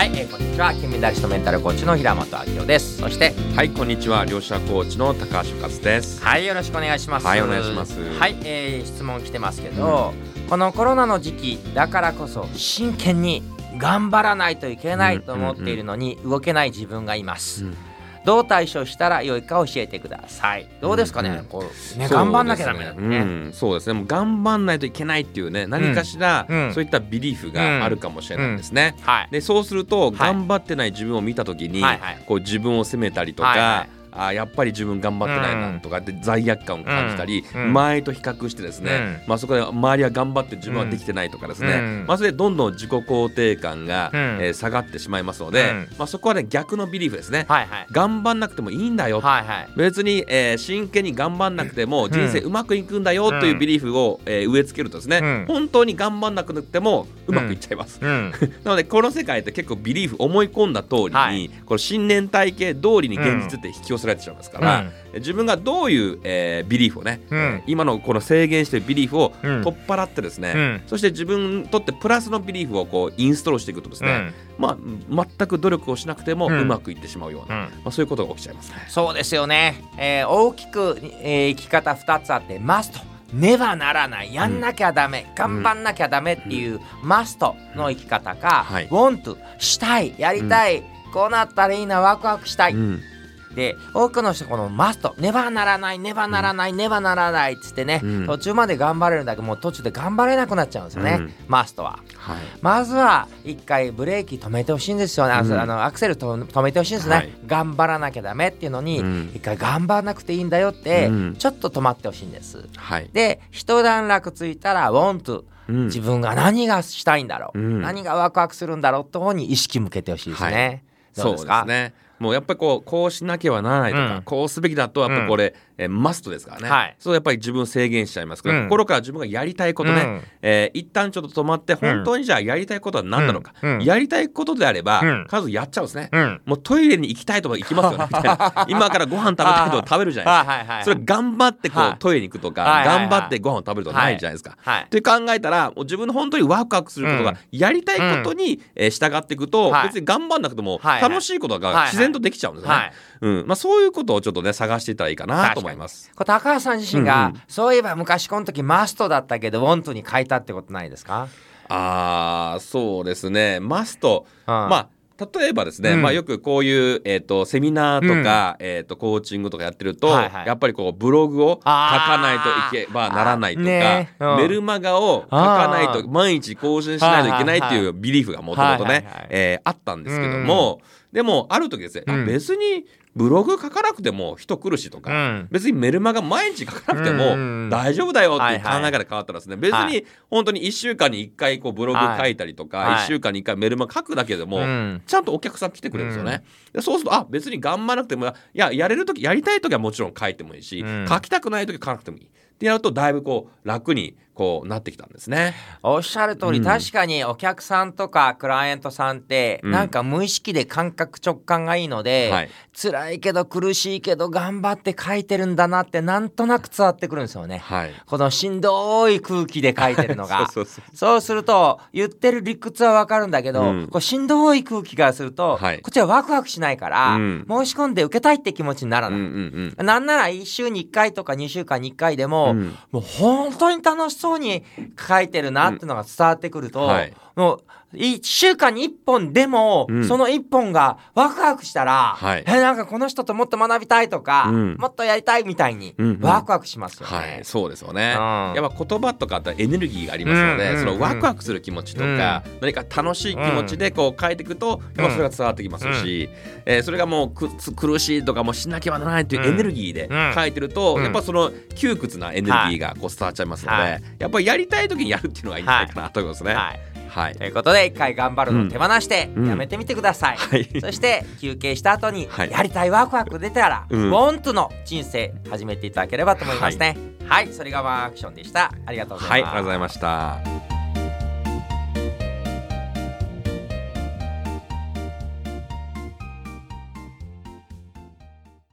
はい、えー、こんにちは。金メダリストメンタルコーチの平本明夫です。そしてはいこんにちは。両者コーチの高橋勝です。はいよろしくお願いします。はいお願いします。はい、えー、質問来てますけど、うん、このコロナの時期だからこそ真剣に頑張らないといけないと思っているのに動けない自分がいます、うんどう対処したらよいか教えてください。どうですかね、うん、こうね頑張んなきゃダメだね、うん、そうですね。もう頑張んないといけないっていうね何かしら、そういったビリーフがあるかもしれないですね、はい、でそうすると頑張ってない自分を見た時に、はい、こう自分を責めたりとか、はいはいあやっぱり自分頑張ってないなとかって罪悪感を感じたり、周りと比較してですね、まあ、そこで周りは頑張って自分はできてないとかですね、まあ、それでどんどん自己肯定感が、え下がってしまいますので、まあ、そこはね逆のビリーフですね、頑張んなくてもいいんだよ、別に、え真剣に頑張んなくても人生うまくいくんだよというビリーフを、え植え付けるとですね、本当に頑張んなくてもうまくいっちゃいます、なのでこの世界って結構ビリーフ思い込んだ通りに、この信念体系通りに現実って引き寄せられてしまいますから、うん、自分がどういう、えー、ビリーフをね、うん、今のこの制限しているビリーフを取っ払ってですね、うん、そして自分にとってプラスのビリーフをこうインストールしていくとですね、まあ、全く努力をしなくてもうまくいってしまうような、まあ、そういうことが起きちゃいますね。そうですよね、えー、大きく、えー、生き方2つあってマストねばならないやんなきゃダメ、うん、頑張んなきゃダメっていう、マストの生き方か、はい、want したいやりたい、こうなったらいいなワクワクしたい、で多くの人このマストねばならないねばならない、ねばならないっつってね、うん、途中まで頑張れるんだけどもう途中で頑張れなくなっちゃうんですよね、うん、マストは、はい、まずは一回ブレーキ止めてほしいんですよね、うん、あのアクセルと止めてほしいんですね、はい、頑張らなきゃダメっていうのに一回頑張らなくていいんだよってちょっと止まってほしいんです、はい、で一段落ついたら want 自分が何がしたいんだろう、何がワクワクするんだろうと方に意識向けてほしいですね、はい、そうですねもうやっぱりこうこうしなければならないとか、うん、こうすべきだとやっぱこれ、うん、えマストですからね、はい、そうやっぱり自分制限しちゃいますから、うん、心から自分がやりたいことね、うん、えー、一旦ちょっと止まって本当にじゃあやりたいことは何なのか、やりたいことであれば、数やっちゃうんですね、もうトイレに行きたいとか行きますよねみたいな。今からご飯食べたいとか食べるじゃないですか。それ頑張ってこうトイレに行くとか、頑張ってご飯を食べるとかないじゃないですか。って考えたらもう自分の本当にワクワクすることがやりたいことに、えー、従っていくと、別に頑張んなくても楽しいことが自然とできちゃうんですね。うん。まあ、そういうことをちょっとね探していったらいいかなと思います。これ高橋さん自身が、うんうん、そういえば昔この時マストだったけどウォントに変えたってことないですか？ああそうですね。マスト、うん、まあ例えばですね、うん、まあ、よくこういう、えーと、セミナーとか、うん、えーと、コーチングとかやってると、はいはい、やっぱりこうブログを書かないといけばならないとか、ねうん、メルマガを書かないと毎日更新しないといけないっていうビリーフがもともとね、えあったんですけども、でもある時ですね、別にブログ書かなくても人来るしとか、うん、別にメルマガ毎日書かなくても大丈夫だよっていう考え方変わったらですね、別に本当に1週間に1回こうブログ書いたりとか、はい、1週間に1回メルマガ書くだけでも、ちゃんとお客さん来てくれるんですよね。でそうするとあ別に頑張らなくてもいややれる時やりたい時はもちろん書いてもいいし、書きたくない時は書かなくてもいい。ってやるとだいぶこう楽にこうなってきたんですね。おっしゃる通り、うん、確かにお客さんとかクライアントさんって、なんか無意識で感覚直感がいいので、はい、辛いけど苦しいけど頑張って書いてるんだなってなんとなく伝わってくるんですよね、はい、このしんどい空気で書いてるのが。そうすると言ってる理屈はわかるんだけど、うん、こうしんどい空気からすると、はい、こっちはワクワクしないから、うん、申し込んで受けたいって気持ちにならない、うんうんうん、なんなら1週に1回とか2週間に1回でも、うん、もう本当に楽しそうに書いてるなっていうのが伝わってくると、はい、もう1週間に1本でも、うん、その1本がワクワクしたら、はい、えなんかこの人ともっと学びたいとか、うん、もっとやりたいみたいに、ワクワクしますよね。はい、そうですよね、うん、やっぱ言葉とかってエネルギーがありますので、そのワクワクする気持ちとか、何か楽しい気持ちでこう書いていくと、やっぱそれが伝わってきますし、うん、えー、それがもうく苦しいとかもしなきゃならないというエネルギーで書いてると、やっぱその窮屈なエネルギーがこう伝わっちゃいますので、はい、やっぱりやりたい時にやるっていうのがいいんじゃないかなと思いますね。はいはい、ということで一回頑張るのを手放してやめてみてください、うんはい、そして休憩した後にやりたいワクワク出たら、はい、ウォントの人生始めていただければと思いますね。はい、それがワンアクションでした。ありがとうございます、はい、ありがとうございました